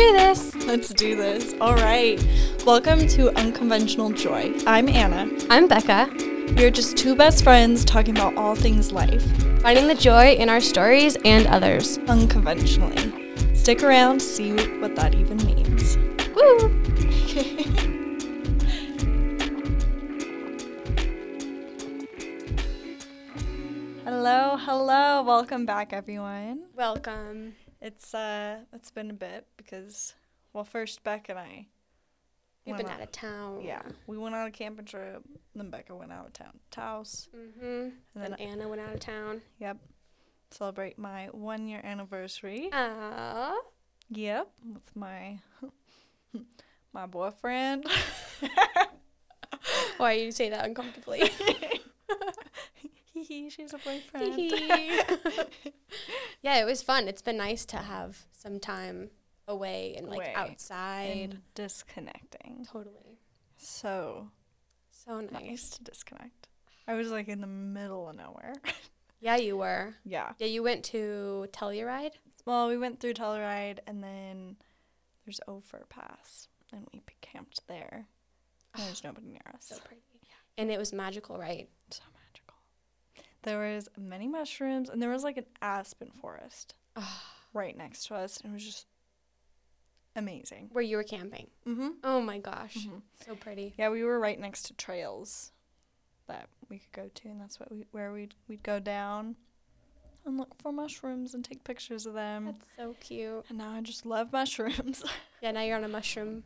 do this. Let's do this. All right. Welcome to Unconventional Joy. I'm Anna. I'm Becca, We're just two best friends talking about all things life, finding the joy in our stories and others. unconventionally. Stick around, see what that even means. Woo! Hello, hello. Welcome back everyone. Welcome. It's uh it's been a bit because well first Beck and I We've went been out- out of town. Yeah, we went on a camping trip. Then Becca went out of town, Taos, Mm-hmm. and And then Anna went out of town. yep, celebrate my one year anniversary. Aww. Yep, with my my boyfriend. Why you say that uncomfortably? Hee hee, she's a boyfriend. yeah, it was fun. It's been nice to have some time away and like Away outside. and disconnecting. Totally. So So nice. nice to disconnect. I was like in the middle of nowhere. Yeah, you were. yeah. Yeah, you went to Telluride. Well, we went through Telluride and then there's Ophir Pass and we camped there. And there's nobody near us. So pretty. Yeah. And it was magical, right? So magical. There was many mushrooms and there was like an aspen forest right next to us and it was just amazing. Where you were camping. Mm-hmm. Oh my gosh. Mhm. So pretty. Yeah, we were right next to trails that we could go to and that's what we where we'd we'd go down and look for mushrooms and take pictures of them. That's so cute. and now I just love mushrooms. Yeah, now you're on a mushroom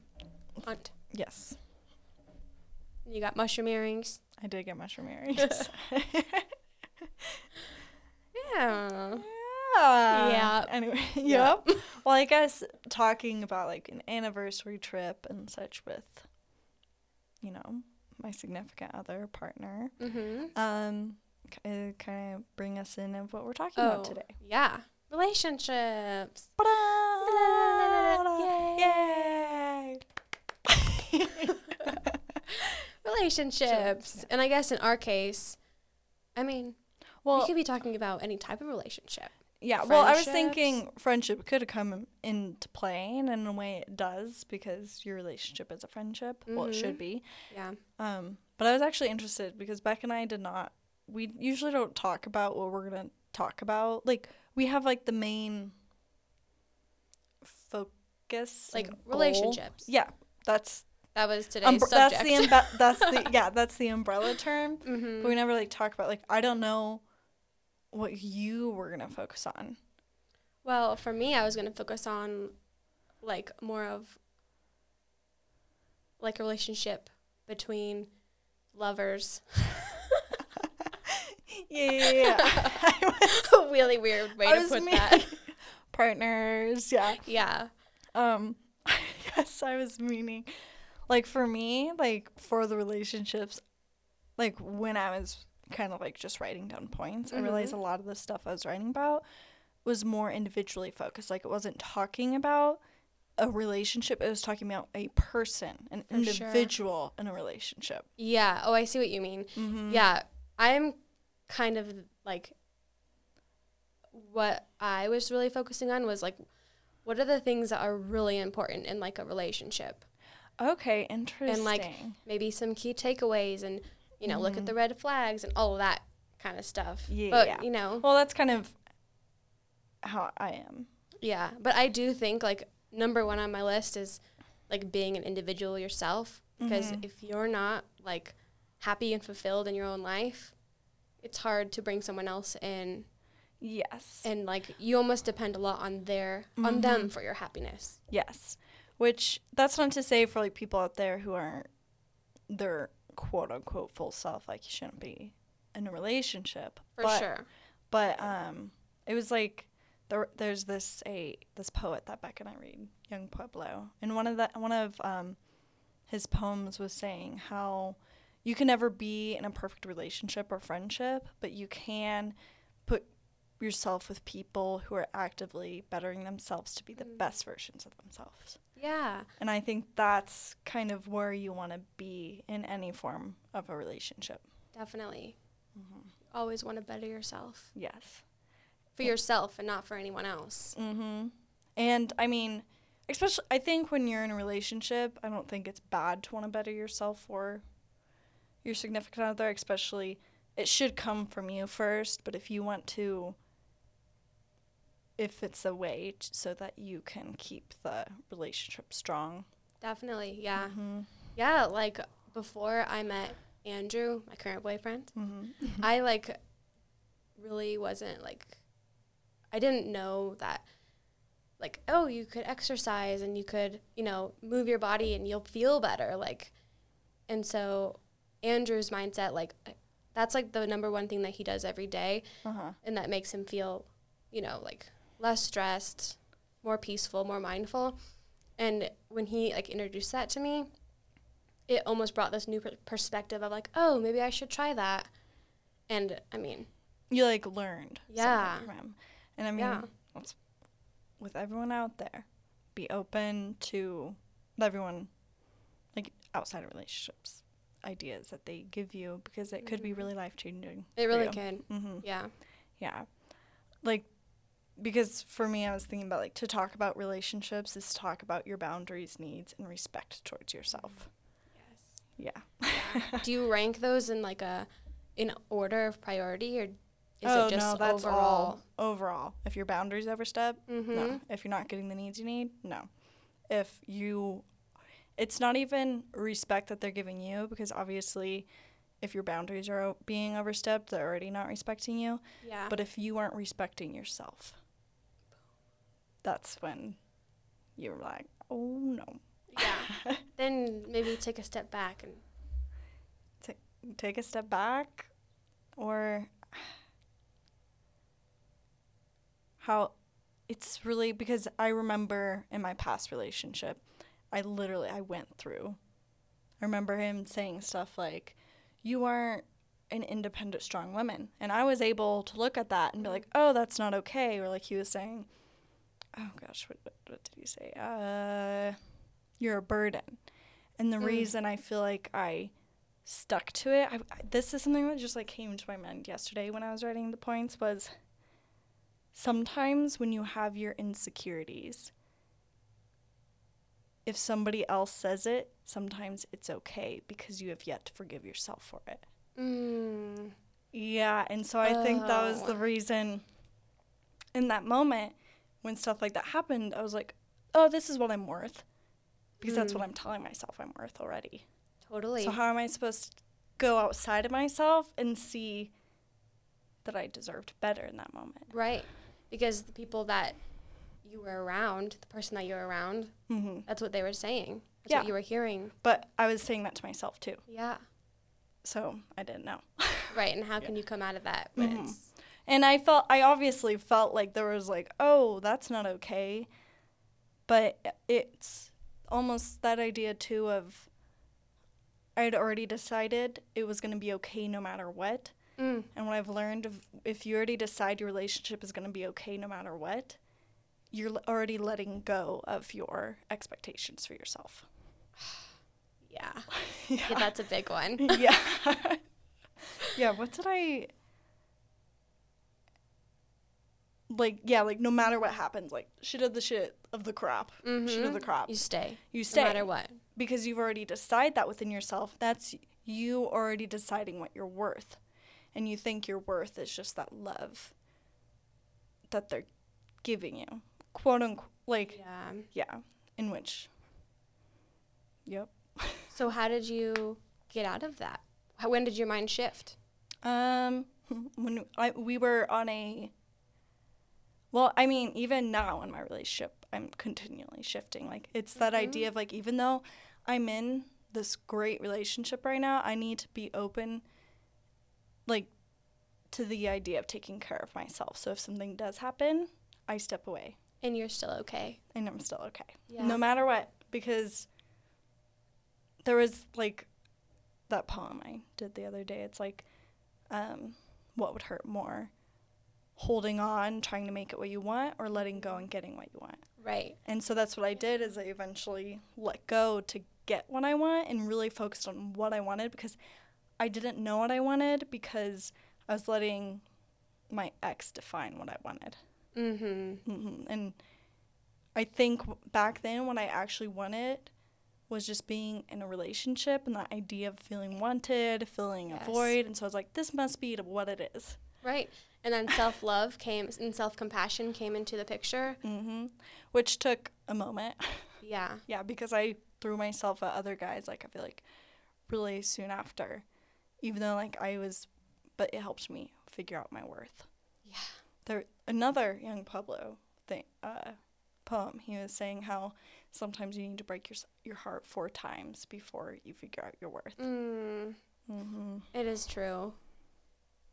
hunt. yes. You got mushroom earrings. I did get mushroom earrings. Yeah. yeah. Yeah. Anyway, Yeah. yep. well, I guess talking about like an anniversary trip and such with, you know, my significant other partner, Mm-hmm. um, kind of bring us in of what we're talking about today. Oh, Yeah. Relationships. Yay! Relationships. yeah. And I guess in our case, I mean, we Well, could be talking about any type of relationship. yeah. Well, I was thinking friendship could come into play, and in a way it does because your relationship is a friendship. Well, it should Mhm. be. Yeah. Um, but I was actually interested because Beck and I did not. We usually don't talk about what we're gonna talk about. Like we have like the main focus, Like relationships. Yeah, that's That was today's umbre- subject. that's the umbe- that's the yeah that's the umbrella term. mm-hmm. But we never like talk about like I don't know what you were gonna focus on. Well, for me, I was going to focus on like more of like a relationship between lovers. Yeah, yeah, yeah. Was, a really weird way I to put that. partners. Yeah. Yeah. Um, I guess I was meaning, like for me, like for the relationships, like when I was kind of like just writing down points, I realized Mhm. a lot of the stuff I was writing about was more individually focused. Like it wasn't talking about a relationship; it was talking about a person, an For sure. individual in a relationship. Yeah. Oh, I see what you mean. Mm-hmm. Yeah. I'm kind of like what I was really focusing on was like what are the things that are really important in like a relationship? Okay. Interesting. And like Maybe some key takeaways and you know, look at Mhm. the red flags and all of that kind of stuff. Yeah. But, you know, well, that's kind of how I am. Yeah, but I do think like number one on my list is like being an individual yourself because Mhm. if you're not like happy and fulfilled in your own life, it's hard to bring someone else in Yes. and like you almost depend a lot on their on them Mhm. for your happiness. Yes. Which that's not to say for like people out there who aren't their quote unquote full self, like you shouldn't be in a relationship. For but, sure. But um it was like there there's this a this poet that Beck and I read, Young Pueblo. And one of the one of um his poems was saying how you can never be in a perfect relationship or friendship, but you can put yourself with people who are actively bettering themselves to be the Mm. best versions of themselves. Yeah. And I think that's kind of where you want to be in any form of a relationship. Definitely. Always want to better yourself. Yes. For Yeah. yourself and not for anyone else. Mm-hmm. And I mean, especially I think when you're in a relationship, I don't think it's bad to want to better yourself or your significant other, especially it should come from you first, but if you want to if it's a way t- so that you can keep the relationship strong. Definitely, yeah. Mm-hmm. Yeah, like before I met Andrew, my current boyfriend, Mm-hmm. I like really wasn't like I didn't know that like oh, you could exercise and you could, you know, move your body and you'll feel better like and so Andrew's mindset like that's like the number one thing that he does every day uh-huh. and that makes him feel, you know, like less stressed, more peaceful, more mindful. And when he like introduced that to me, it almost brought this new per- perspective of like, oh, maybe I should try that. And I mean, You like learned Yeah. from him. And I mean yeah, let's with everyone out there, be open to everyone like outside of relationships ideas that they give you because it could be Mhm. really life changing. it really could. Mm-hmm. Yeah. Yeah. Like, because for me, I was thinking about like to talk about relationships is to talk about your boundaries, needs, and respect towards yourself. Yes. Yeah. Do you rank those in like a in order of priority or is oh, it just no, that's overall? all. Overall. If your boundaries overstep, Mm-hmm. no. If you're not getting the needs you need, no. If you, it's not even respect that they're giving you because obviously, if your boundaries are o- being overstepped, they're already not respecting you. Yeah. But if you aren't respecting yourself, that's when you're like, oh no. yeah. then maybe take a step back and Take a step back or how it's really because I remember in my past relationship, I literally I went through. I remember him saying stuff like, "You aren't an independent, strong woman," and I was able to look at that and be like, "Oh, that's not okay," or like he was saying, "Oh gosh, what what, what did he say? Uh, you're a burden," and the Mm. reason I feel like I stuck to it, I, I, this is something that just like came to my mind yesterday when I was writing the points was sometimes when you have your insecurities, if somebody else says it, sometimes it's okay because you have yet to forgive yourself for it. mm, Yeah, and so I think that was Oh. the reason in that moment when stuff like that happened, I was like, oh, this is what I'm worth. Because that's what Mm. I'm telling myself I'm worth already. totally. So how am I supposed to go outside of myself and see that I deserved better in that moment? Right. Because the people that you were around, the person that you were around, hmm that's what they were saying. That's Yeah. what you were hearing. But I was saying that to myself too, Yeah. so I didn't know. Right. And how can you come out of that when Mhm. it's And I felt, I obviously felt like there was like, oh, that's not okay. But it's almost that idea too of I'd already decided it was going to be okay no matter what. mm, And what I've learned, of, if you already decide your relationship is going to be okay no matter what, you're already letting go of your expectations for yourself. yeah. yeah. That's a big one. yeah. yeah, what did I like yeah, like no matter what happens, like shit of the shit of the crap. Shit of the crap. You stay. You stay. No matter what. Because you've already decided that within yourself. That's you already deciding what you're worth. And you think your worth is just that love that they're giving you. Quote unquote like Yeah. yeah. In which Yep. So how did you get out of that? How, when did your mind shift? Um, when I we were on a. Well, I mean, even now in my relationship, I'm continually shifting. Like it's that idea of like even though I'm in this great relationship right now, I need to be open. Like, to the idea of taking care of myself. So if something does happen, I step away And you're still okay. and I'm still okay. Yeah. No matter what, because there was like that poem I did the other day. It's like, um, what would hurt more? Holding on, trying to make it what you want, or letting go and getting what you want. Right. And so that's what I did is I eventually let go to get what I want and really focused on what I wanted because I didn't know what I wanted because I was letting my ex define what I wanted Mm-hmm. hmm And I think back then what I actually wanted was just being in a relationship and that idea of feeling wanted, feeling Yes. a void. And so I was like, this must be what it is. Right. And then self love came and self compassion came into the picture. hmm Which took a moment. Yeah. yeah, because I threw myself at other guys, like, I feel like really soon after. Even though, like, I was, but it helped me figure out my worth. Yeah. there another young Pueblo thing uh, poem. He was saying how sometimes you need to break your your heart four times before you figure out your worth. Mm, Mm-hmm. it is true.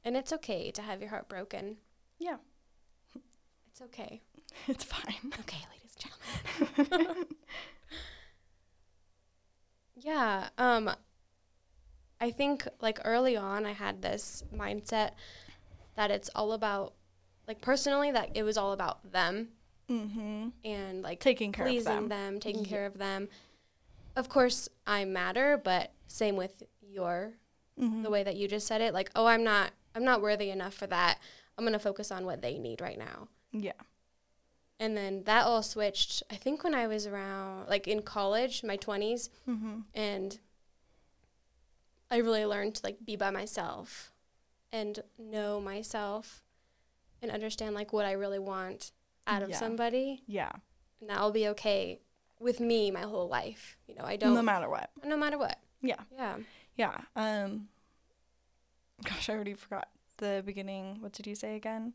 And it's okay to have your heart broken. Yeah, It's okay. it's fine. Okay, ladies and gentlemen. yeah. Um I think like early on I had this mindset that it's all about like personally that it was all about them mm-hmm. and like Taking care of pleasing them. them, taking Yeah. care of them. Of course, I matter, but same with your Mm-hmm. the way that you just said it. Like, oh, I'm not I'm not worthy enough for that. I'm going to focus on what they need right now. Yeah. And then that all switched, I think when I was around, like in college, my 20s, Mm-hmm. and I really learned to like be by myself and know myself and understand like what I really want out of Yeah. somebody. Yeah. And that'll be okay with me my whole life. You know, I don't, No matter what. no matter what. Yeah. Yeah. Yeah. Um. Gosh, I already forgot the beginning. What did you say again?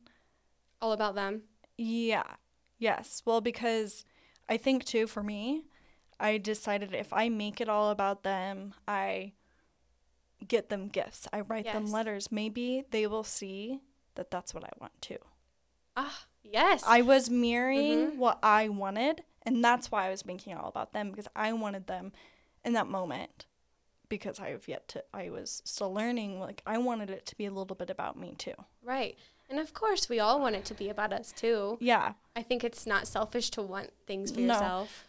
All about them. Yeah. Yes. Well, because I think too for me, I decided if I make it all about them, I get them gifts. I write them letters. Maybe they will see that that's what I want too. Ah, yes. I was mirroring Mhm. what I wanted, and that's why I was making it all about them because I wanted them in that moment. Because I have yet to, I was still learning. Like I wanted it to be a little bit about me too. right. And of course, we all want it to be about us too. Yeah, I think it's not selfish to want things for No. yourself.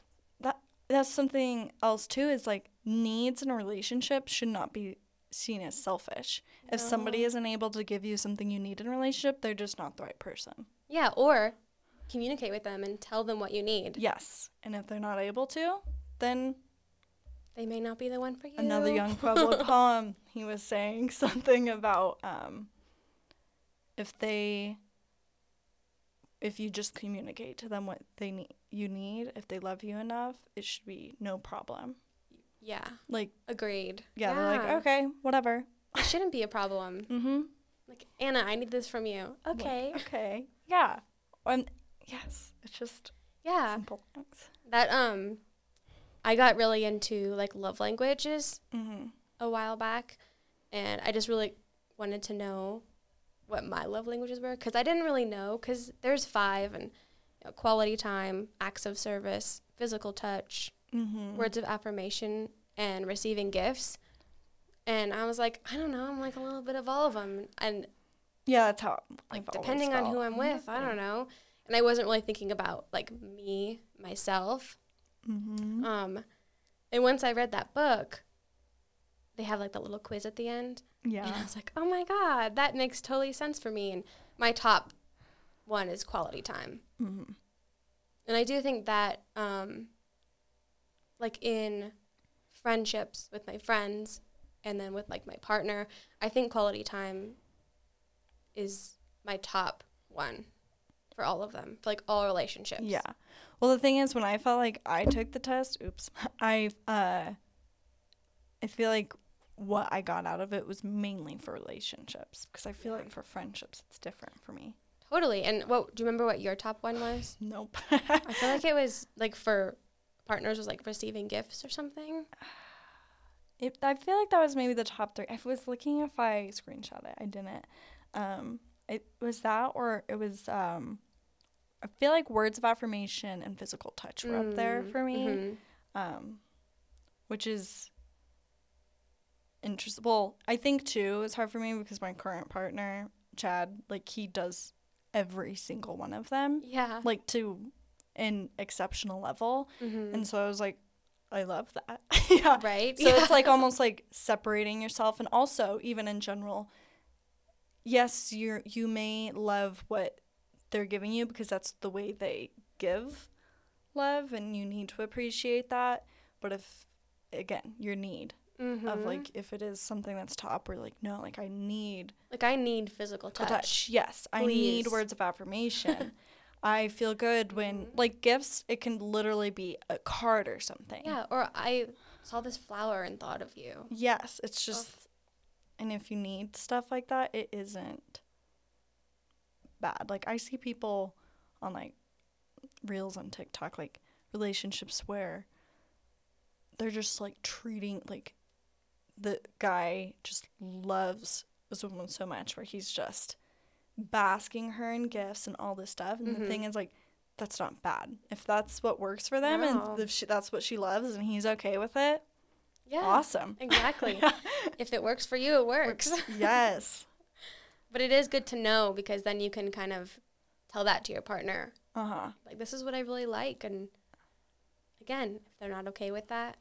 that's something else too is like needs in a relationship should not be seen as selfish if somebody isn't able to give you something you need in a relationship they're just not the right person Yeah, or communicate with them and tell them what you need. yes and if they're not able to then They may not be the one for you. another young pueblo poem he was saying something about um if they if you just communicate to them what they need you need if they love you enough it should be no problem Yeah, like agreed. yeah, they're like okay whatever It shouldn't be a problem. mm-hmm Like, Anna, I need this from you. Okay. Okay. Yeah. And yes, it's just Yeah. simple things. That, um, I got really into like love languages Mm-hmm. a while back, and I just really wanted to know what my love languages were because I didn't really know because there's five and you know, quality time, acts of service, physical touch, Mm-hmm. words of affirmation, and receiving gifts. And I was like, I don't know, I'm like a little bit of all of them. And Yeah, that's how. like I've depending on who. I'm with, I don't know. And I wasn't really thinking about like me, myself. Mm-hmm. Um, and once I read that book, they have like the little quiz at the end. Yeah. And I was like, oh my God, that makes totally sense for me. And my top one is quality time. Mm-hmm. And I do think that, um, like in friendships with my friends and then with like my partner, I think quality time is my top one for all of them, for like all relationships. Yeah. Well, the thing is, when I felt like I took the test, oops, I uh, I feel like what I got out of it was mainly for relationships because I feel like for friendships it's different for me. Totally. And what do you remember what your top one was? Nope. I feel like it was like for partners was like receiving gifts or something. It, I feel like that was maybe the top three. I was looking if I screenshot it. I didn't. Um, it was that, or it was. Um, I feel like words of affirmation and physical touch were up there Mm, for me, mhm. um, which is interesting. Well, I think too it's hard for me because my current partner, Chad, like he does every single one of them, Yeah. like to an exceptional level, Mhm. and so I was like, I love that. yeah. right. So it's like almost like separating yourself and also even in general yes, you're you may love what they're giving you because that's the way they give love and you need to appreciate that. But if, again, your need Mm-hmm. of like, if it is something that's top, or like, no, like I need like I need physical touch. touch. Yes, I need words of affirmation. I feel good when, Mhm. like, gifts, it can literally be a card or something. Yeah, or I saw this flower and thought of you. Yes, it's just, Ugh. and if you need stuff like that, it isn't bad. Like, I see people on, like, reels on TikTok, like, relationships where they're just, like, treating, like, the guy just loves this woman so much where he's just basking her in gifts and all this stuff. And the Mhm. thing is, like, that's not bad. If that's what works for them No. and if she, that's what she loves and he's okay with it, Yeah. awesome. Exactly. if it works for you, it works. yes. but it is good to know because then you can kind of tell that to your partner. Uh huh. Like this is what I really like and again, if they're not okay with that,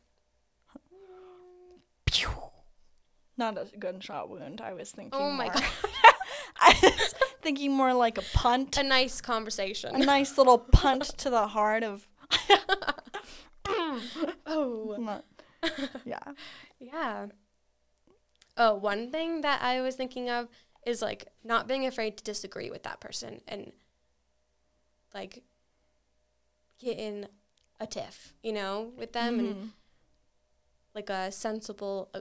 Not a gunshot wound. I was thinking. Oh my more- God. I was thinking more like a punt, a nice conversation. a nice little punt to the heart of. oh. Not- yeah. Yeah. Oh, one thing that I was thinking of is like not being afraid to disagree with that person and like get in a tiff, you know, with them and Mhm. like a sensible uh,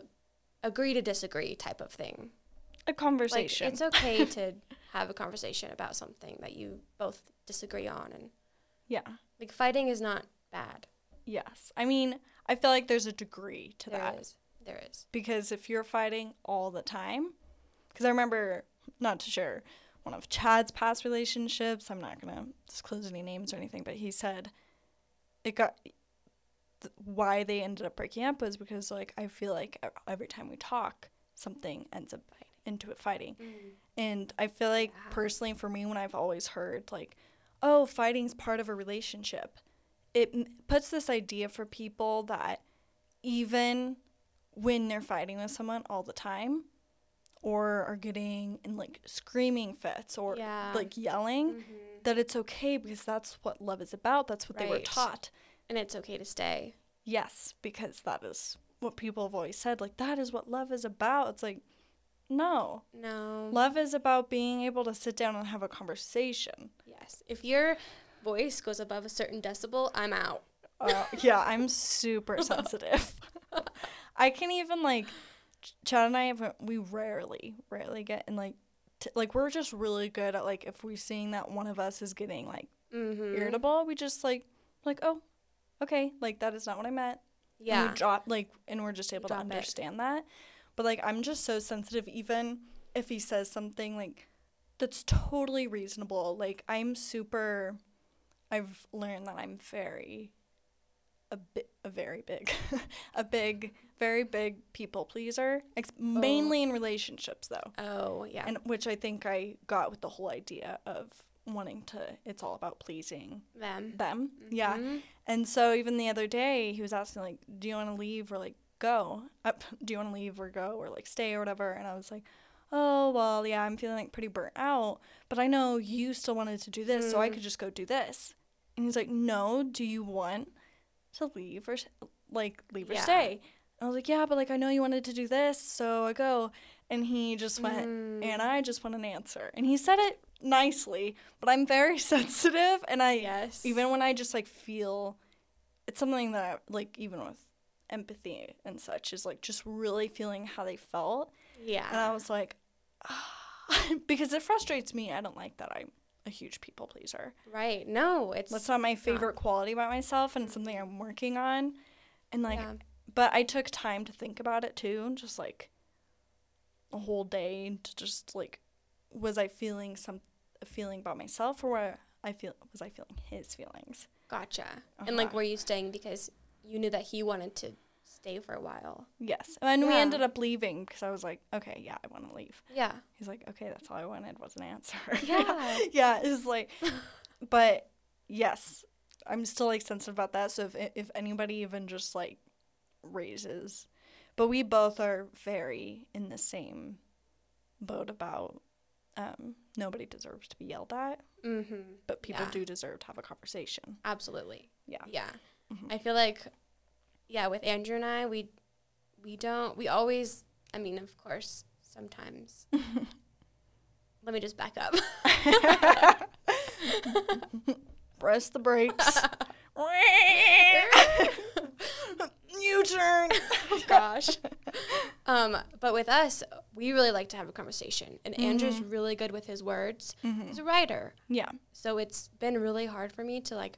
agree to disagree type of thing. a conversation. Like it's okay to have a conversation about something that you both disagree on and yeah. like fighting is not bad. Yes. I mean, I feel like there's a degree to There that is. There is. because if you're fighting all the time, because I remember not to share one of Chad's past relationships. I'm not gonna disclose any names or anything, but he said it got th- why they ended up breaking up was because like I feel like every time we talk, something ends up into it fighting. Mm. And I feel like Yeah. personally for me, when I've always heard like, oh, fighting's part of a relationship, it m- puts this idea for people that even when they're fighting with someone all the time or are getting in like screaming fits or Yeah. like yelling, Mhm. that it's okay because that's what love is about. That's what they were taught. And it's okay to stay. Yes, because that is what people have always said. Like, that is what love is about. It's like, no. No. Love is about being able to sit down and have a conversation. Yes. If your voice goes above a certain decibel, I'm out. Uh, yeah, I'm super sensitive. I can even like Chad and I have we rarely rarely get in like t- like we're just really good at like if we're seeing that one of us is getting like Mm-hmm. irritable, we just like like oh okay like that is not what I meant. And Yeah. we drop like and we're just able to drop it. understand that. But like I'm just so sensitive even if he says something like that's totally reasonable. Like I'm super I've learned that I'm very a bit a very big a big very big people pleaser ex- mainly in relationships though Oh, yeah. and which i think i got with the whole idea of wanting to it's all about pleasing them. them yeah Mhm. and so even the other day he was asking like do you want to leave or like go uh, do you want to leave or go or like stay or whatever and i was like oh well yeah i'm feeling like pretty burnt out but i know you still wanted to do this so i Mm. could just go do this and he's like no do you want to leave or like leave or Yeah. stay i was like yeah but like i know you wanted to do this so i go and he just went Mm. and i just want an answer and he said it nicely but i'm very sensitive and i yes. even when I just like feel it's something that like even with empathy and such is like just really feeling how they felt yeah. and I was like because it frustrates me I don't like that I'm a huge people pleaser right. No, it's that's not my favorite quality about myself and it's something I'm working on and like yeah. but I took time to think about it too just like a whole day to just like was I feeling some a feeling about myself or were I feel was I feeling his feelings Gotcha. And like, Uh-huh. were you staying because you knew that he wanted to stay for a while? Yes. And we ended up leaving because I was like, okay, yeah, I want to leave. Yeah. He's like, okay, that's all I wanted was an answer. Yeah. yeah. It's like, but yes, I'm still like sensitive about that. So if, if anybody even just like raises, but we both are very in the same boat about um, nobody deserves to be yelled at, Mm-hmm. but people Yeah. do deserve to have a conversation. Absolutely. Yeah. Yeah. Mhm. I feel like, yeah, with Andrew and I, we we don't we always. I mean, of course, sometimes. Let me just back up. Press the brakes. you turn. oh gosh. Um, but with us, we really like to have a conversation, and Andrew's Mhm. really good with his words. Mhm. He's a writer, Yeah. so it's been really hard for me to like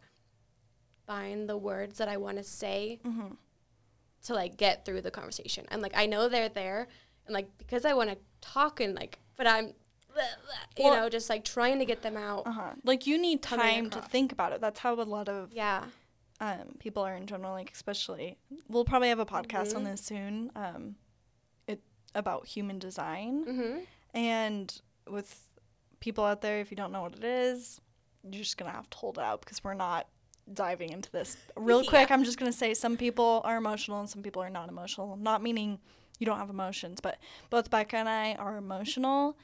find the words that I want to say Mm-hmm. to like get through the conversation. And like I know they're there, and like because I want to talk and like, but I'm, you Well- know, just like trying to get them out. Uh huh. Like you need time to think about it. That's how a lot of Yeah. um, people are in general. Like especially, we'll probably have a podcast on Mhm. this soon. Um, it about human design Mm-hmm. and with people out there. If you don't know what it is, you're just gonna have to hold it out because we're not diving into this real Yeah. quick. I'm just gonna say some people are emotional and some people are not emotional. Not meaning you don't have emotions, but both Becca and I are emotional,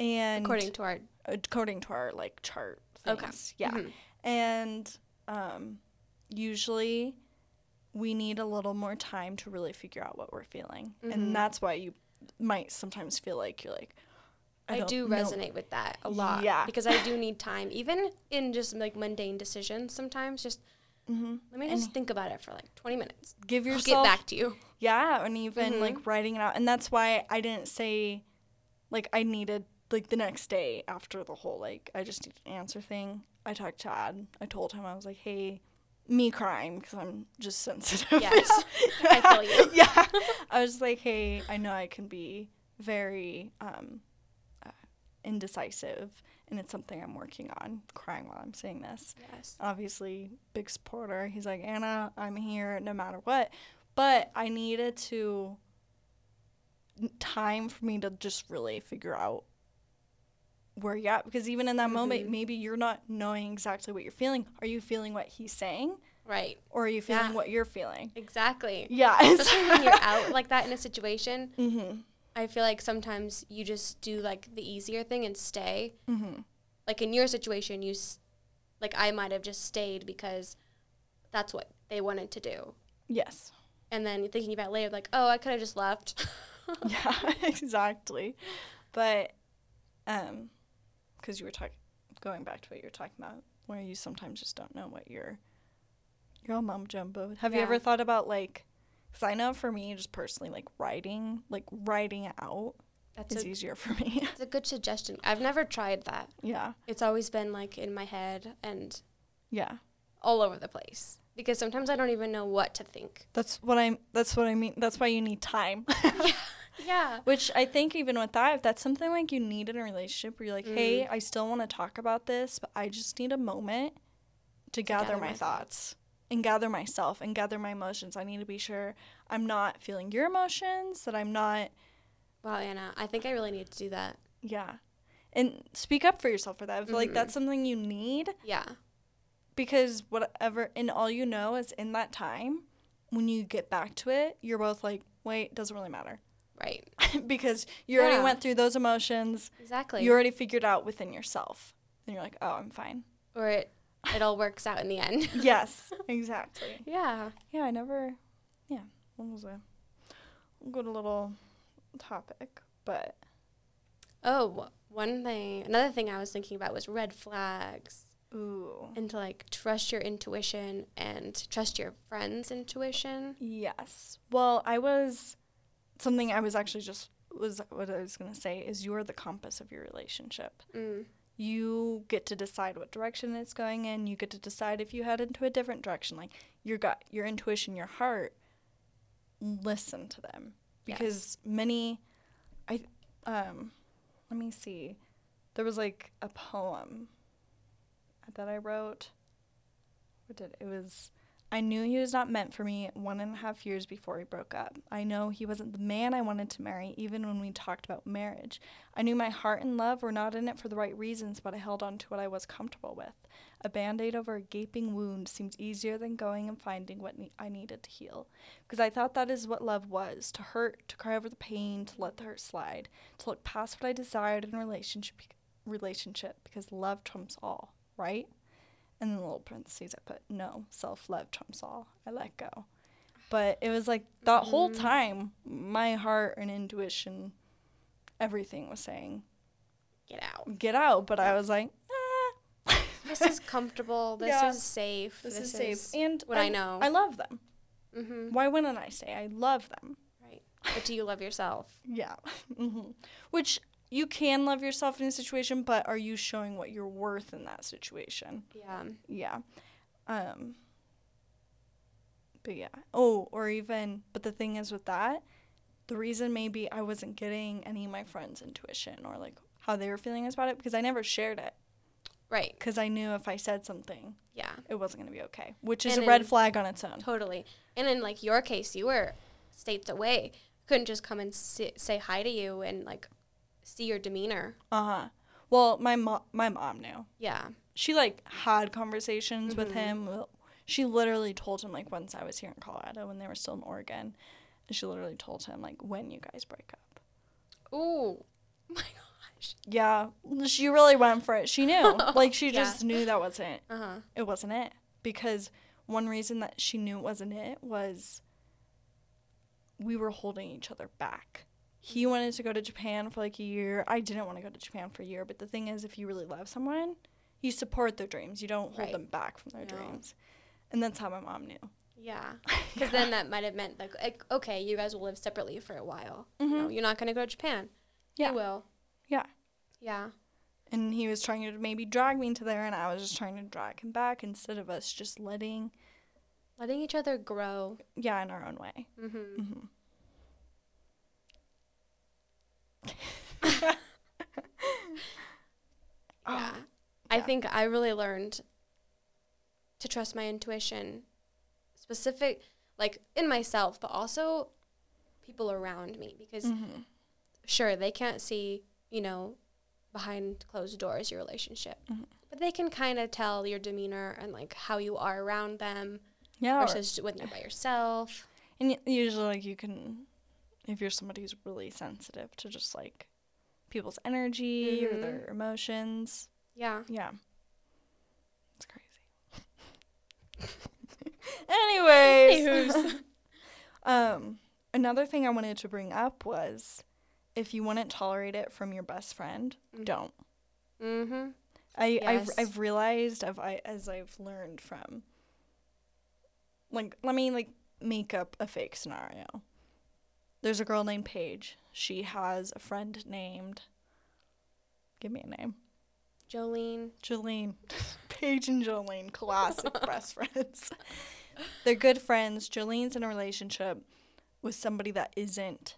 and According to our according to our like chart Okay. things. Yeah. Mhm. And um usually we need a little more time to really figure out what we're feeling. Mhm. And that's why you might sometimes feel like you're like I, don't do know. resonate with that a lot. Yeah. Because I do need time, even in just like mundane decisions. Sometimes just Mhm. let me And just think about it for like 20 minutes. give I'll yourself get back to you. Yeah, and even Mhm. like writing it out. And that's why I didn't say like I needed like the next day after the whole like I just need an answer thing. I talked to Chad. I told him I was like, "Hey, me crying because I'm just sensitive." Yes. I feel you. yeah. I was like, "Hey, I know I can be very um indecisive and it's something I'm working on." Crying while I'm saying this Yes. obviously big supporter. He's like, Anna, I'm here no matter what. But I needed to time for me to just really figure out where you're at because even in that moment Mhm. maybe you're not knowing exactly what you're feeling are you feeling what he's saying Right. or are you feeling Yeah. what you're feeling Exactly. yeah Especially when you're out like that in a situation, mm-hmm. I feel like sometimes you just do like the easier thing and stay. Mm-hmm. Like in your situation, you s- like I might have just stayed because that's what they wanted to do. yes And then thinking about later, like, oh, I could have just left. yeah exactly but um because you were talking going back to what you were talking about where you sometimes just don't know what you're you're all mum jumbo have you ever thought about like because i know for me just personally like writing like writing out That's is a, easier for me it's a good suggestion. I've never tried that. yeah It's always been like in my head and yeah all over the place because sometimes I don't even know what to think. that's what i'm that's what i mean that's why you need time Yeah. yeah. Which I think even with that, if that's something like you need in a relationship where you're like, hey, Mm. I still want to talk about this, but I just need a moment to, gather, gather my, my thoughts and gather myself and gather my emotions. I need to be sure I'm not feeling your emotions, that I'm not, Wow, Anna, I think I really need to do that. yeah. And speak up for yourself for that. I feel like Mhm. that's something you need Yeah. because whatever, and all you know is in that time, when you get back to it, you're both like, wait, doesn't really matter. Right. because you already went through those emotions. Exactly. you already figured out within yourself. And you're like, oh, I'm fine. or it it all works out in the end. yes, exactly. yeah. Yeah, I never, yeah, what was a good little topic, but Oh, one thing, another thing I was thinking about was red flags ooh, and to like trust your intuition and trust your friend's intuition. yes. Well, I was, something I was actually just, was what I was going to say is you're the compass of your relationship. Mm. You get to decide what direction it's going in. You get to decide if you head into a different direction. Like your gut, your intuition, your heart, listen to them. Yes. Because many, I, um, let me see. There was like a poem that I wrote. What did it was? I knew he was not meant for me one and a half years before we broke up. I know he wasn't the man I wanted to marry, even when we talked about marriage. I knew my heart and love were not in it for the right reasons, but I held on to what I was comfortable with. A band aid over a gaping wound seemed easier than going and finding what ne- I needed to heal. Because I thought that is what love was to hurt, to cry over the pain, to let the hurt slide, to look past what I desired in relationship, relationship because love trumps all, right? And then little parentheses I put no self love trumps all. I let go. But it was like that whole Mhm. time, my heart and intuition, everything was saying Get out. get out. But I was like, ah. This is comfortable. This Yeah. is safe. this, is safe, and what I know. I love them. mm-hmm. Why wouldn't I say I love them? Right. But do you love yourself? Yeah. hmm Which you can love yourself in a situation, but are you showing what you're worth in that situation? Yeah. Yeah. Um but yeah. Oh, or even but the thing is with that, the reason maybe I wasn't getting any of my friends' intuition or like how they were feeling about it because I never shared it Right. because I knew if I said something, Yeah. it wasn't going to be okay, which is And a red in- flag on its own. Totally. And in like your case, you were states away. Couldn't just come and si- say hi to you and like see your demeanor. Uh-huh. Well, my mom my mom knew. Yeah. she like had conversations with Mhm. him. She literally told him like once I was here in Colorado when they were still in Oregon, and she literally told him like when you guys break up. Ooh. my gosh. Yeah, she really went for it. She knew, like she Yeah. just knew that wasn't Uh huh. it wasn't it because one reason that she knew it wasn't it was we were holding each other back. He wanted to go to Japan for like a year. I didn't want to go to Japan for a year, but the thing is if you really love someone, you support their dreams. You don't hold Right. them back from their No. dreams. And that's how my mom knew. Yeah. Because then that might have meant like, like, okay, you guys will live separately for a while. You know, Mhm. you're not gonna go to Japan. Yeah. You will. Yeah. Yeah. and he was trying to maybe drag me into there and I was just trying to drag him back instead of us just letting Letting each other grow. yeah, in our own way. Mm-hmm. hmm Yeah. Oh, I think I really learned to trust my intuition, specific, like in myself, but also people around me. Because mhm. sure, they can't see, you know, behind closed doors your relationship, Mhm. but they can kind of tell your demeanor and like how you are around them Yeah, or- versus when you're by yourself. And y- usually, like, you can, if you're somebody who's really sensitive to just like people's energy or Mhm. their emotions, Yeah. yeah, it's crazy. Anyways, um, another thing I wanted to bring up was if you wouldn't tolerate it from your best friend, Mhm. don't. Mm-hmm. I Yes. I've I've realized I've, I as I've learned from like let me like make up a fake scenario. There's a girl named Paige. She has a friend named Give me a name. Jolene. Jolene. Paige and Jolene, classic best friends. They're good friends. Jolene's in a relationship with somebody that isn't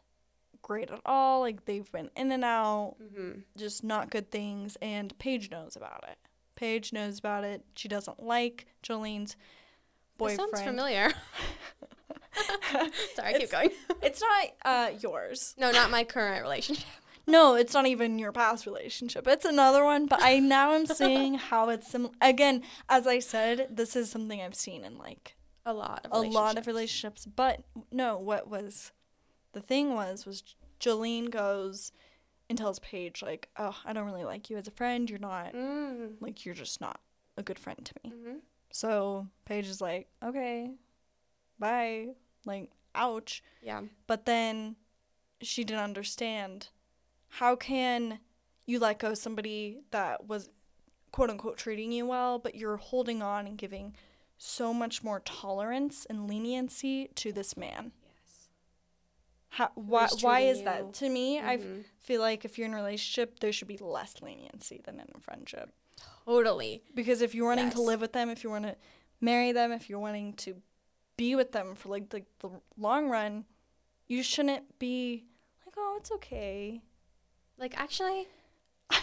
great at all. Like they've been in and out Mm-hmm. just not good things and Paige knows about it. Paige knows about it. She doesn't like Jolene's boyfriend. sounds familiar. Sorry, keep going. It's not uh yours. no, not my current relationship. No, it's not even your past relationship. It's another one, but I now am seeing how it's similar. again, as I said, this is something I've seen in like A lot of a lot of relationships. But no, what was the thing was was Jolene goes and tells Paige like, "Oh, I don't really like you as a friend. You're not Mm. like you're just not a good friend to me." Mm-hmm. So Paige is like, okay, bye. Like, ouch. Yeah. But then she didn't understand how can you let go of somebody that was quote unquote treating you well, but you're holding on and giving so much more tolerance and leniency to this man. Yes. How, why, is why is you. that? To me, I Mhm. feel like if you're in a relationship, there should be less leniency than in a friendship. Totally. Because if you're wanting to live with them, if you want to marry them, if you're wanting to be with them for like the, the long run, you shouldn't be like, oh, it's okay. Like, actually,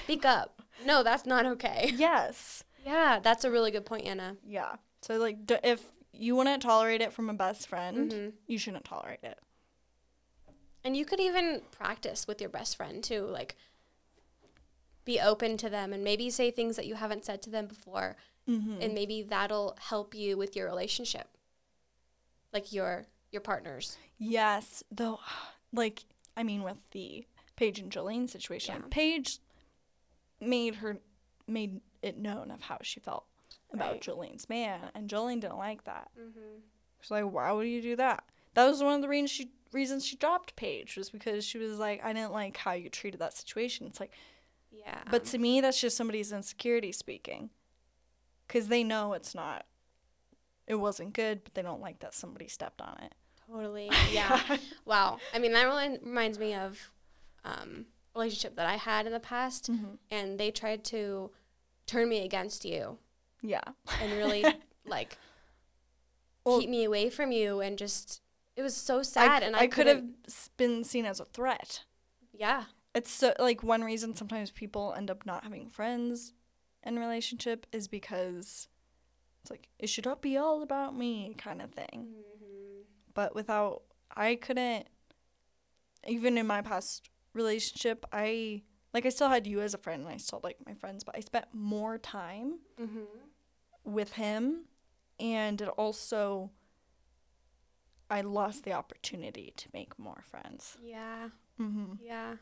speak up. No, that's not okay. yes. Yeah, that's a really good point, Anna. Yeah. So like, d- if you wouldn't tolerate it from a best friend, Mhm. you shouldn't tolerate it. And you could even practice with your best friend too. Like, be open to them and maybe say things that you haven't said to them before. Mm-hmm. And maybe that'll help you with your relationship, like your your partners. yes. Though, like, I mean, with the Paige and Jolene situation, Yeah. Paige made her made it known of how she felt about Right. Jolene's man, and Jolene didn't like that. Mm-hmm. She's like, "Why would you do that?" That was one of the reasons she reasons she dropped Paige was because she was like, "I didn't like how you treated that situation." It's like, Yeah. but to me, that's just somebody's insecurity speaking, because they know it's not, it wasn't good, but they don't like that somebody stepped on it. totally. Yeah. wow. I mean, that really reminds me of um, a relationship that I had in the past, mm-hmm. and they tried to turn me against you Yeah. and really like Well- keep me away from you, and just it was so I, sad. and I, could have been seen as a threat. Yeah. It's so like one reason sometimes people end up not having friends in relationship is because it's like it should not be all about me kind of thing. Mm-hmm. But without I couldn't even in my past relationship, I like I still had you as a friend and I still like my friends, but I spent more time Mm-hmm. with him and it also I lost the opportunity to make more friends. Yeah. Mm-hmm. Yeah.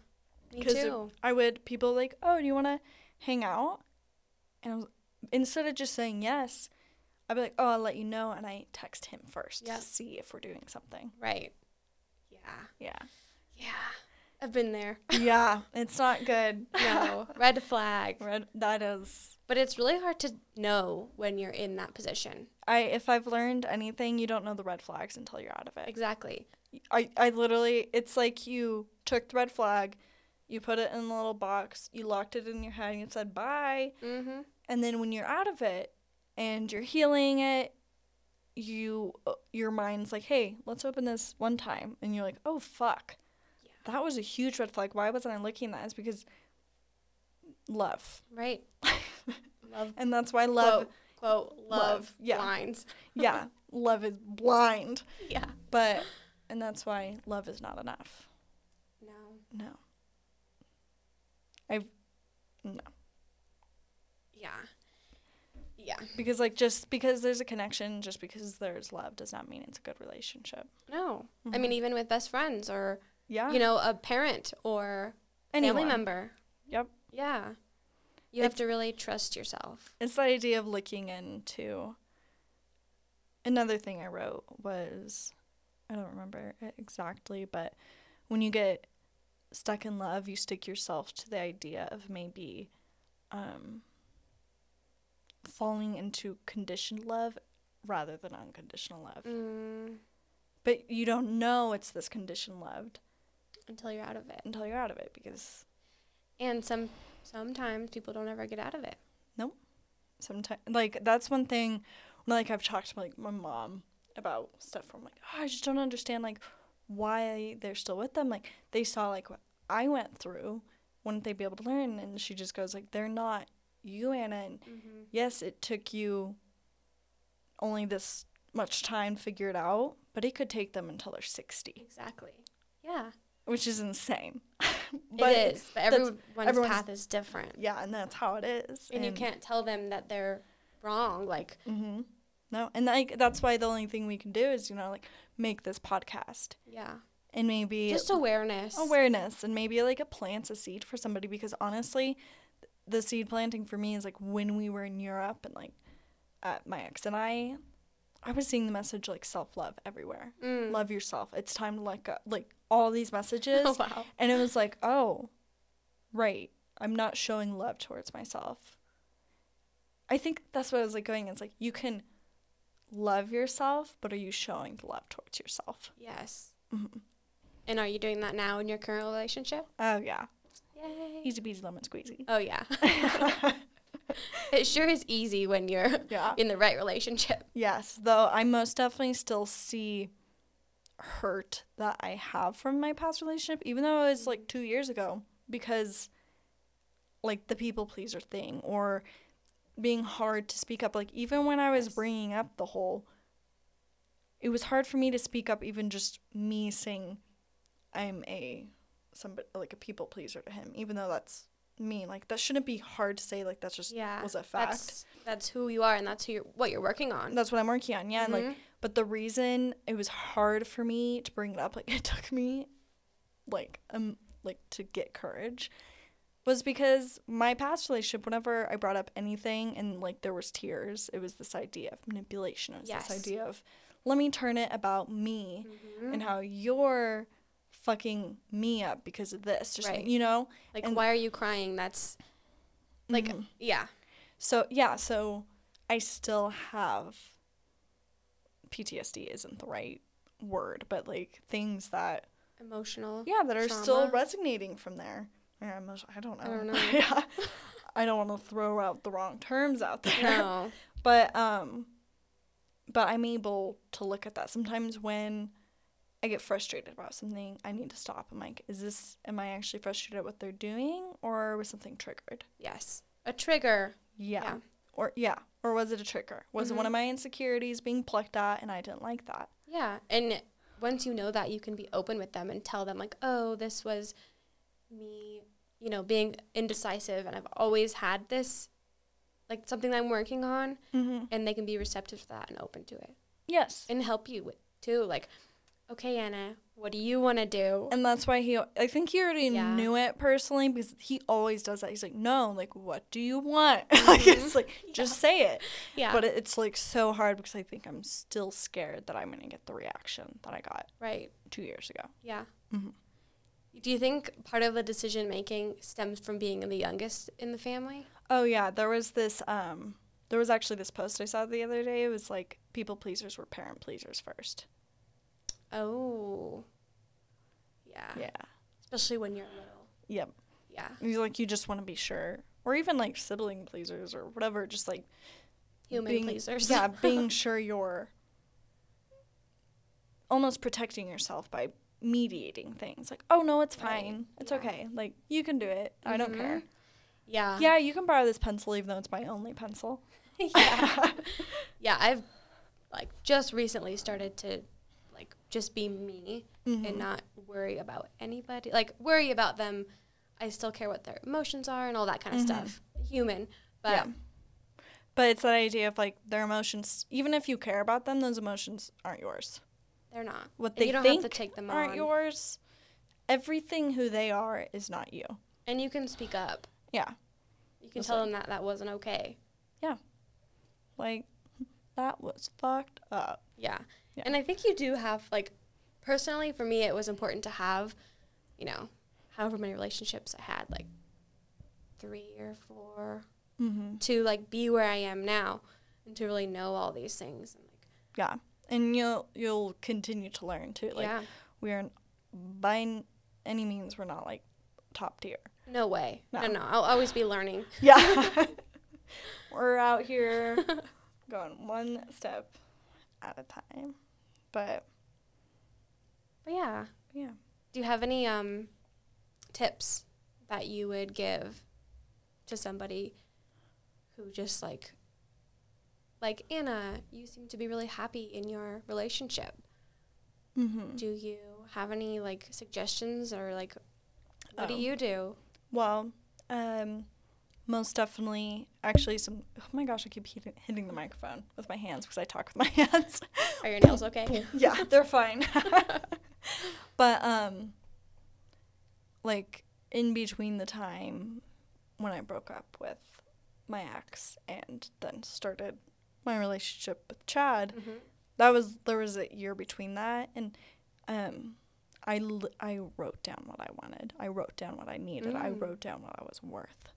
Me too. I would people like, "Oh, do you want to hang out?" And I was, instead of just saying yes, I'd be like, "Oh, I'll let you know," and I text him first Yep. to see if we're doing something. Right. Yeah. Yeah, Yeah. I've been there. yeah, it's not good. No. Red flag. Red, that is. But it's really hard to know when you're in that position. I if I've learned anything, you don't know the red flags until you're out of it. Exactly. I I literally, it's like you took the red flag, you put it in a little box, you locked it in your head, and you said bye. Mm-hmm. and then when you're out of it and you're healing it you uh, your mind's like hey let's open this one time and you're like oh fuck Yeah. that was a huge red flag why wasn't i looking at that it's because love Right. Love. and that's why love Quote, quote, love, Love, yeah. blinds. yeah love is blind Yeah. but and that's why love is not enough No. no i've no Yeah. Yeah. because like just because there's a connection just because there's love does not mean it's a good relationship No. I Mhm. mean, even with best friends or, yeah you know, a parent or Anyone. family member. Yep. Yeah. You have to really trust yourself. It's the idea of looking into. Another thing I wrote was, I don't remember it exactly, but when you get stuck in love, you stick yourself to the idea of maybe um, falling into conditioned love rather than unconditional love. Mm, But you don't know it's this conditioned love until you're out of it. until you're out of it because And some sometimes people don't ever get out of it. Nope. Sometimes like that's one thing when like I've talked to like my mom about stuff from like oh, I just don't understand like why they're still with them like they saw like what I went through wouldn't they be able to learn and she just goes like they're not you Anna and Mm-hmm. yes it took you only this much time to figure it out but it could take them until they're 60 Exactly. Yeah. which is insane it is. But everyone's everyone's- path is different. yeah and that's how it is And you can't tell them that they're wrong. Like, Mm-hmm. No, and like that's why the only thing we can do is you know like make this podcast yeah. and maybe Just awareness. awareness and maybe like it plants a seed for somebody because honestly, the seed planting for me is like when we were in Europe and like at my ex and I, I was seeing the message like self love everywhere. Mm. Love yourself. It's time to let go. Like all these messages, Oh, wow. and it was like, oh, right. I'm not showing love towards myself. I think that's what I was like going. It's like you can love yourself, but are you showing the love towards yourself? Yes. Mhm. And are you doing that now in your current relationship? Oh yeah, Yay. easy peasy lemon squeezy. Oh, yeah. it sure is easy when you're yeah. in the right relationship. Yes, though I most definitely still see hurt that I have from my past relationship, even though it was like two years ago, because like the people pleaser thing or being hard to speak up. Like, even when I was bringing up the whole, it was hard for me to speak up, even just me saying I'm a somebody like a people pleaser to him, even though that's me. Like, that shouldn't be hard to say. Like, that's just Yeah. was a fact. That's, that's who you are and that's who you're, what you're working on. That's what I'm working on. Yeah, and like Mhm. but the reason it was hard for me to bring it up, like it took me like um like to get courage was because my past relationship, whenever I brought up anything and like there was tears, it was this idea of manipulation. It was Yes. this idea of let me turn it about me Mhm. and how you're fucking me up because of this. Just Right. you know? like and- why are you crying? That's like Mhm. yeah. So yeah, so I still have PTSD isn't the right word, but like things that Emotional. yeah that are still resonating from there. Yeah, I don't know. I don't know. yeah. I don't want to throw out the wrong terms out there. No. But um but I'm able to look at that sometimes when I get frustrated about something, I need to stop. I'm like, is this am I actually frustrated at what they're doing or was something triggered? Yes. A trigger. Yeah. Yeah. Or yeah, or was it a trigger? Was it one Mhm. of my insecurities being plucked at and I didn't like that? Yeah. And once you know that, you can be open with them and tell them, like, oh, this was me, you know, being indecisive. And I've always had this, like, something that I'm working on. Mm-hmm. And they can be receptive to that and open to it Yes. and help you with, too. Like, okay, Anna, what do you want to do? And that's why he I think he already Yeah. knew it personally because he always does that. He's like, "No, like what do you want?" like it's like just say it. yeah. But it, it's like so hard because I think I'm still scared that I'm going to get the reaction that I got right. 2 years ago. Yeah. Mhm. Do you think part of the decision making stems from being the youngest in the family? Oh yeah, there was this um there was actually this post I saw the other day. It was like people pleasers were parent pleasers first. Oh. Yeah. Yeah. Especially when you're little. Yep. Yeah. You like you just want to be sure, or even like sibling pleasers or whatever. Just like Human being, pleasers. Yeah, being sure you're almost protecting yourself by mediating things. Like, oh no, it's Right, fine. It's yeah. okay. Like you can do it. I don't care. Mm-hmm. Yeah. Yeah, you can borrow this pencil even though it's my only pencil. yeah. yeah. I've like just recently started to just be me and Mhm. not worry about anybody. Like worry about them. I still care what their emotions are and all that kind of Mhm. stuff. Human. But yeah. But it's that idea of like their emotions. Even if you care about them, those emotions aren't yours. they're not. What And they you don't think have to take them aren't on. yours. Everything who they are is not you. And you can speak up. Yeah. You can tell right. them that that wasn't okay. Yeah. Like that was fucked up. Yeah. Yeah. And I think you do have like personally for me it was important to have, you know, however many relationships I had, like three or four, Mm-hmm. to like be where I am now and to really know all these things and like Yeah, and you'll you'll continue to learn too. Like yeah. we are by n- any means we're not like top tier. No way. No. No. no, I'll always be learning. Yeah, we're out here going one step at a time. But But yeah. yeah, Do you have any um tips that you would give to somebody who just like like Anna, you seem to be really happy in your relationship. mm-hmm. Do you have any like suggestions or like what do Oh. you do? well, um, most definitely. Actually, some. Oh my gosh, I keep hitting, hitting the microphone with my hands because I talk with my hands. Are your nails okay? yeah, they're fine. but um like in between the time when I broke up with my ex and then started my relationship with Chad, mm-hmm. that was there was a year between that and um I, l- I wrote down what I wanted. I wrote down what I needed. I Mm. wrote down what I was worth.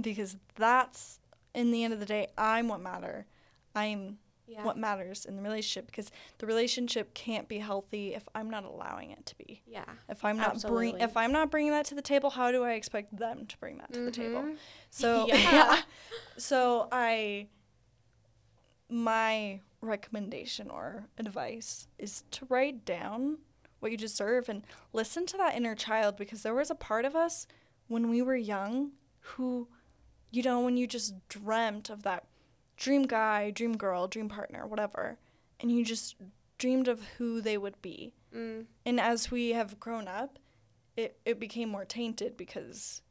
Because that's in the end of the day, I'm what matter. I'm Yeah. what matters in the relationship because the relationship can't be healthy if I'm not allowing it to be. Yeah. If I'm not bring if I'm not bringing that to the table, how do I expect them to bring that to the table? Mhm. So Yeah. yeah. So I my recommendation or advice is to write down what you deserve and listen to that inner child because there was a part of us when we were young who you know when you just dreamt of that dream guy, dream girl, dream partner, whatever, and you just dreamed of who they would be. Mm. And as we have grown up, it, it became more tainted because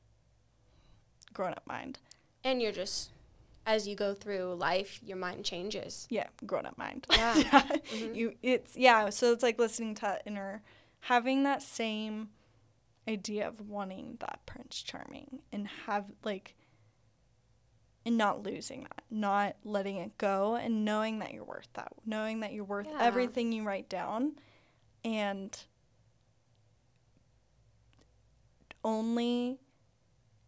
grown up mind. And you're just as you go through life, your mind changes. Yeah, grown up mind. Yeah. Mhm. You it's yeah, so it's like listening to that inner having that same idea of wanting that Prince Charming and have like and not losing that, not letting it go and knowing that you're worth that, knowing that you're worth Yeah. everything you write down and only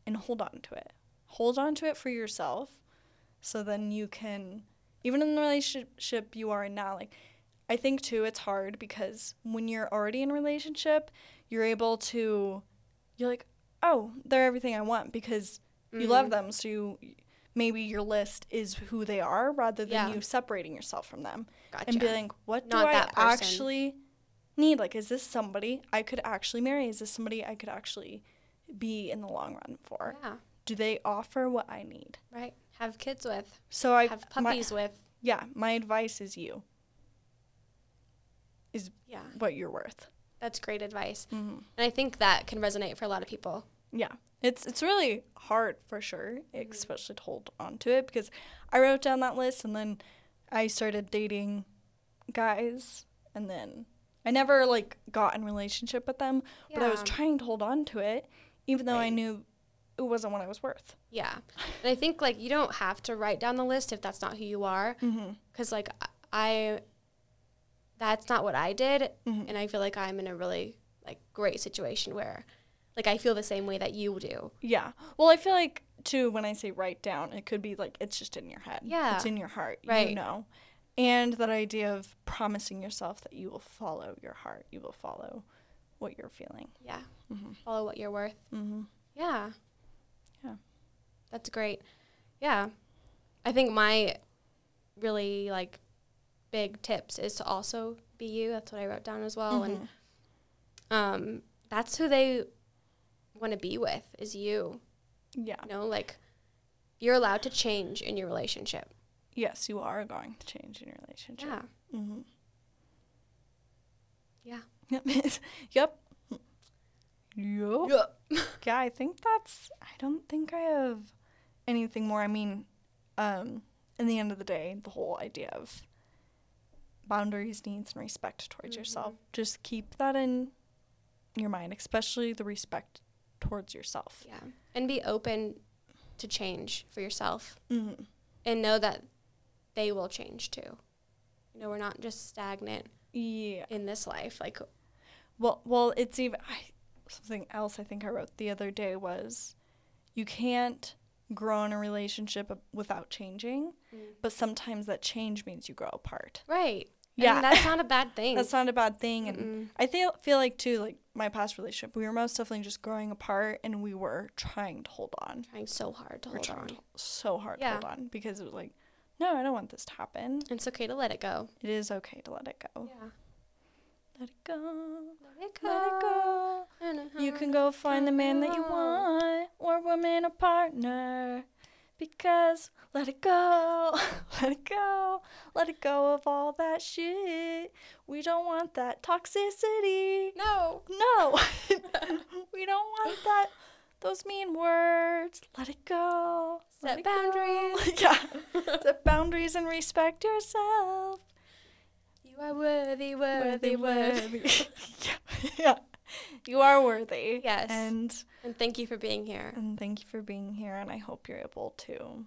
and hold on to it. Hold on to it for yourself so then you can even in the relationship you are in now like I think too it's hard because when you're already in a relationship, you're able to you're like, "Oh, they're everything I want because you love Mhm. them." So you maybe your list is who they are rather than Yeah. you separating yourself from them Gotcha. and being, "What do Not I actually need? Like is this somebody I could actually marry? Is this somebody I could actually be in the long run for? yeah. Do they offer what I need?" Right. Have kids with. So I have my- puppies with. yeah, my advice is you. Is Yeah. what you're worth. That's great advice. Mm-hmm. And I think that can resonate for a lot of people. Yeah, it's it's really hard for sure, Mm-hmm. especially to hold on to it because I wrote down that list and then I started dating guys and then I never like got in relationship with them, but I was trying to hold on to it even though I knew it wasn't what I was worth. Yeah. And I think like you don't have to write down the list if that's not who you are Mm-hmm. cuz like I- that's not what I did Mhm. and I feel like I'm in a really like great situation where like I feel the same way that you do. Yeah. Well, I feel like too when I say write down, it could be like it's just in your head. Yeah. It's in your heart. Right. You know. And that idea of promising yourself that you will follow your heart. You will follow what you're feeling. Yeah. Mm-hmm. Follow what you're worth. Mm-hmm. Yeah. Yeah. That's great. Yeah. I think my really like big tips is to also be you. That's what I wrote down as well. And um that's who they want to be with is you. Yeah. You know, like you're allowed to change in your relationship. Yes, you are going to change in your relationship. Yeah. Mm-hmm. Yeah. Yep. yep. Yep. Yeah, I think that's. I don't think I have anything more. I mean, um, in the end of the day, the whole idea of boundaries, needs, and respect towards yourself. Just keep that in your mind, especially the respect towards yourself. Yeah. And be open to change for yourself Mm-hmm. and know that they will change too. You know, we're not just stagnant Yeah. in this life. Like Well, well, it's even I, something else I think I wrote the other day was you can't grow in a relationship without changing, but sometimes that change means you grow apart. Right. Yeah. That's not a bad thing. That's not a bad thing, and Mm-mm. I feel feel like too like my past relationship, we were most definitely just growing apart, and we were trying to hold on. trying so hard to We were hold trying on. to- so hard Yeah. to hold on because it was like, no, I don't want this to happen. It's okay to let it go. It is okay to let it go. Yeah. Let it go. Let it go. Let it go. You can go find the man that you want, or woman, a partner. Because let it go, let it go, let it go of all that shit. We don't want that toxicity. No. No, we don't want that. Those mean words. Let it go. Set it go. boundaries. yeah. Set boundaries and respect yourself. You are worthy, worthy, worthy. yeah. yeah. You are worthy. Yes. And And thank you for being here. and thank you for being here and I hope you're able to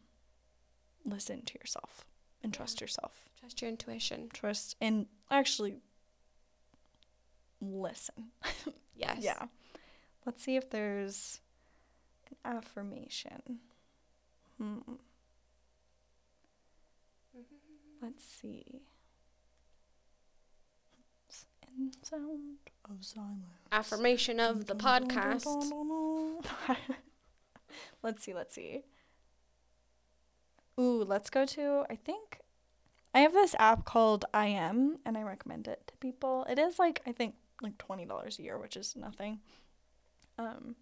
listen to yourself and trust yourself. Trust your intuition. Trust and actually listen. Yes. Yeah. Let's see if there's an affirmation. Hmm. Let's see. Sound of silence. Affirmation of the podcast. let's see, let's see. Ooh, let's go to I think I have this app called I Am and I recommend it to people. It is like I think like twenty dollars a year, which is nothing. Um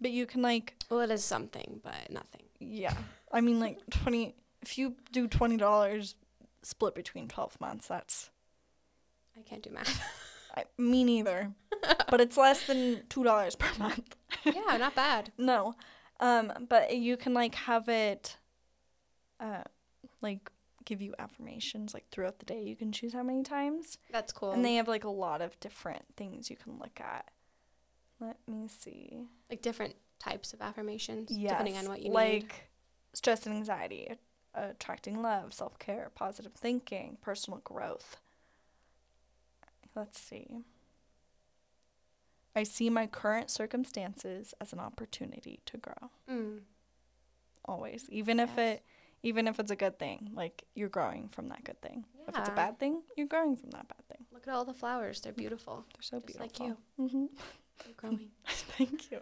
but you can like Well, it is something, but nothing. yeah. I mean like twenty if you do twenty dollars split between twelve months, that's I can't do math. I, me neither. but it's less than two dollars per month. yeah, not bad. No. Um, but you can like have it uh like give you affirmations like throughout the day. You can choose how many times. That's cool. And they have like a lot of different things you can look at. Let me see. Like different types of affirmations, Yes. depending on what you like need. Like stress and anxiety, attracting love, self care, positive thinking, personal growth. Let's see. I see my current circumstances as an opportunity to grow. Mm. Always, even if it, even if it's a good thing, like you're growing from that good thing. If it's a bad thing, you're growing from that bad thing. Look at all the flowers; they're beautiful. They're so Just like beautiful. Mm-hmm. Keep growing. Thank you.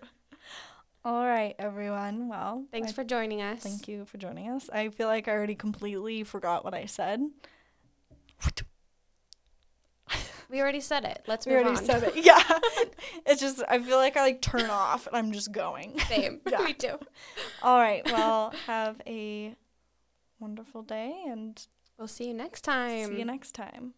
All right, everyone. Well, Thanks I- for joining us. thank you for joining us. I feel like I already completely forgot what I said. We already said it. Let's We move already on. said it. Yeah. it's just I feel like I like turn off and I'm just going. Same. Yeah. Me too. All right. Well, have a wonderful day and We'll see you next time. see you next time.